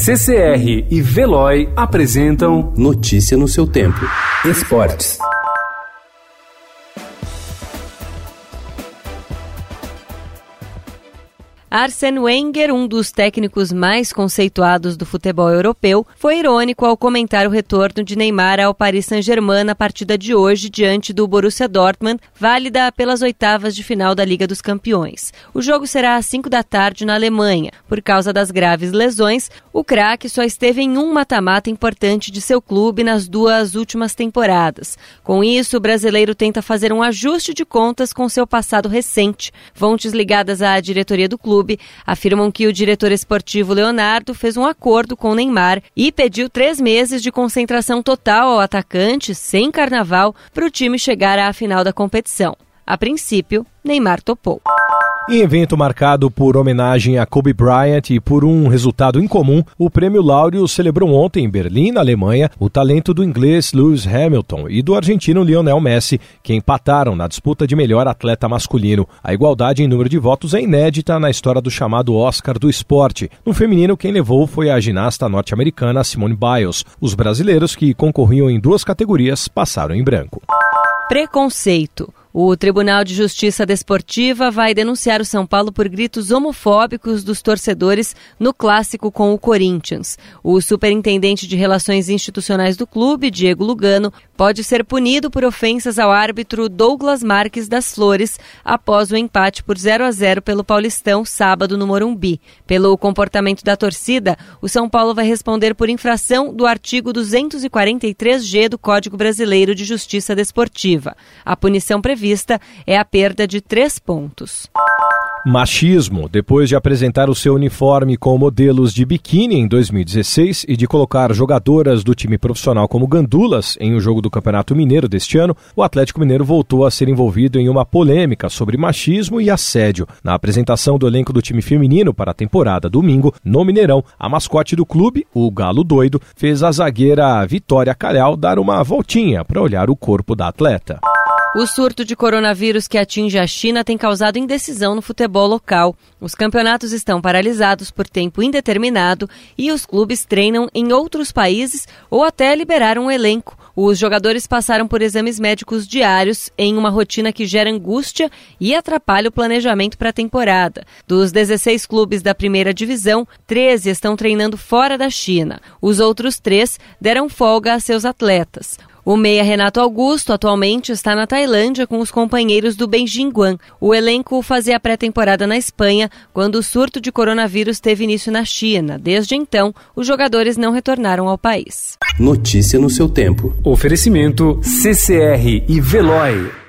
CCR e Veloy apresentam Notícia no seu tempo. Esportes. Arsene Wenger, um dos técnicos mais conceituados do futebol europeu, foi irônico ao comentar o retorno de Neymar ao Paris Saint-Germain na partida de hoje diante do Borussia Dortmund, válida pelas oitavas de final da Liga dos Campeões. O jogo será às 5 da tarde na Alemanha. Por causa das graves lesões, o craque só esteve em um mata-mata importante de seu clube nas duas últimas temporadas. Com isso, o brasileiro tenta fazer um ajuste de contas com seu passado recente. Fontes ligadas à diretoria do clube clube afirmam que o diretor esportivo Leonardo fez um acordo com Neymar e pediu três meses de concentração total ao atacante, sem carnaval, para o time chegar à final da competição. A princípio, Neymar topou. Em evento marcado por homenagem a Kobe Bryant e por um resultado incomum, o Prêmio Láureo celebrou ontem em Berlim, na Alemanha, o talento do inglês Lewis Hamilton e do argentino Lionel Messi, que empataram na disputa de melhor atleta masculino. A igualdade em número de votos é inédita na história do chamado Oscar do esporte. No feminino, quem levou foi a ginasta norte-americana Simone Biles. Os brasileiros que concorriam em duas categorias passaram em branco. Preconceito. O Tribunal de Justiça Desportiva vai denunciar o São Paulo por gritos homofóbicos dos torcedores no clássico com o Corinthians. O superintendente de Relações Institucionais do clube, Diego Lugano, pode ser punido por ofensas ao árbitro Douglas Marques das Flores após o empate por 0 a 0 pelo Paulistão sábado no Morumbi. Pelo comportamento da torcida, o São Paulo vai responder por infração do artigo 243G do Código Brasileiro de Justiça Desportiva. A punição prevista é a perda de três pontos. Machismo. Depois de apresentar o seu uniforme com modelos de biquíni em 2016 e de colocar jogadoras do time profissional como gandulas em um jogo do Campeonato Mineiro deste ano, o Atlético Mineiro voltou a ser envolvido em uma polêmica sobre machismo e assédio. Na apresentação do elenco do time feminino para a temporada domingo, no Mineirão, a mascote do clube, o Galo Doido, fez a zagueira Vitória Calhau dar uma voltinha para olhar o corpo da atleta. O surto de coronavírus que atinge a China tem causado indecisão no futebol local. Os campeonatos estão paralisados por tempo indeterminado e os clubes treinam em outros países ou até liberaram um elenco. Os jogadores passaram por exames médicos diários em uma rotina que gera angústia e atrapalha o planejamento para a temporada. Dos 16 clubes da primeira divisão, 13 estão treinando fora da China. Os outros três deram folga a seus atletas. O meia Renato Augusto atualmente está na Tailândia com os companheiros do Benjinguan. O elenco fazia pré-temporada na Espanha quando o surto de coronavírus teve início na China. Desde então, os jogadores não retornaram ao país. Notícia no seu tempo. Oferecimento CCR e Veloy.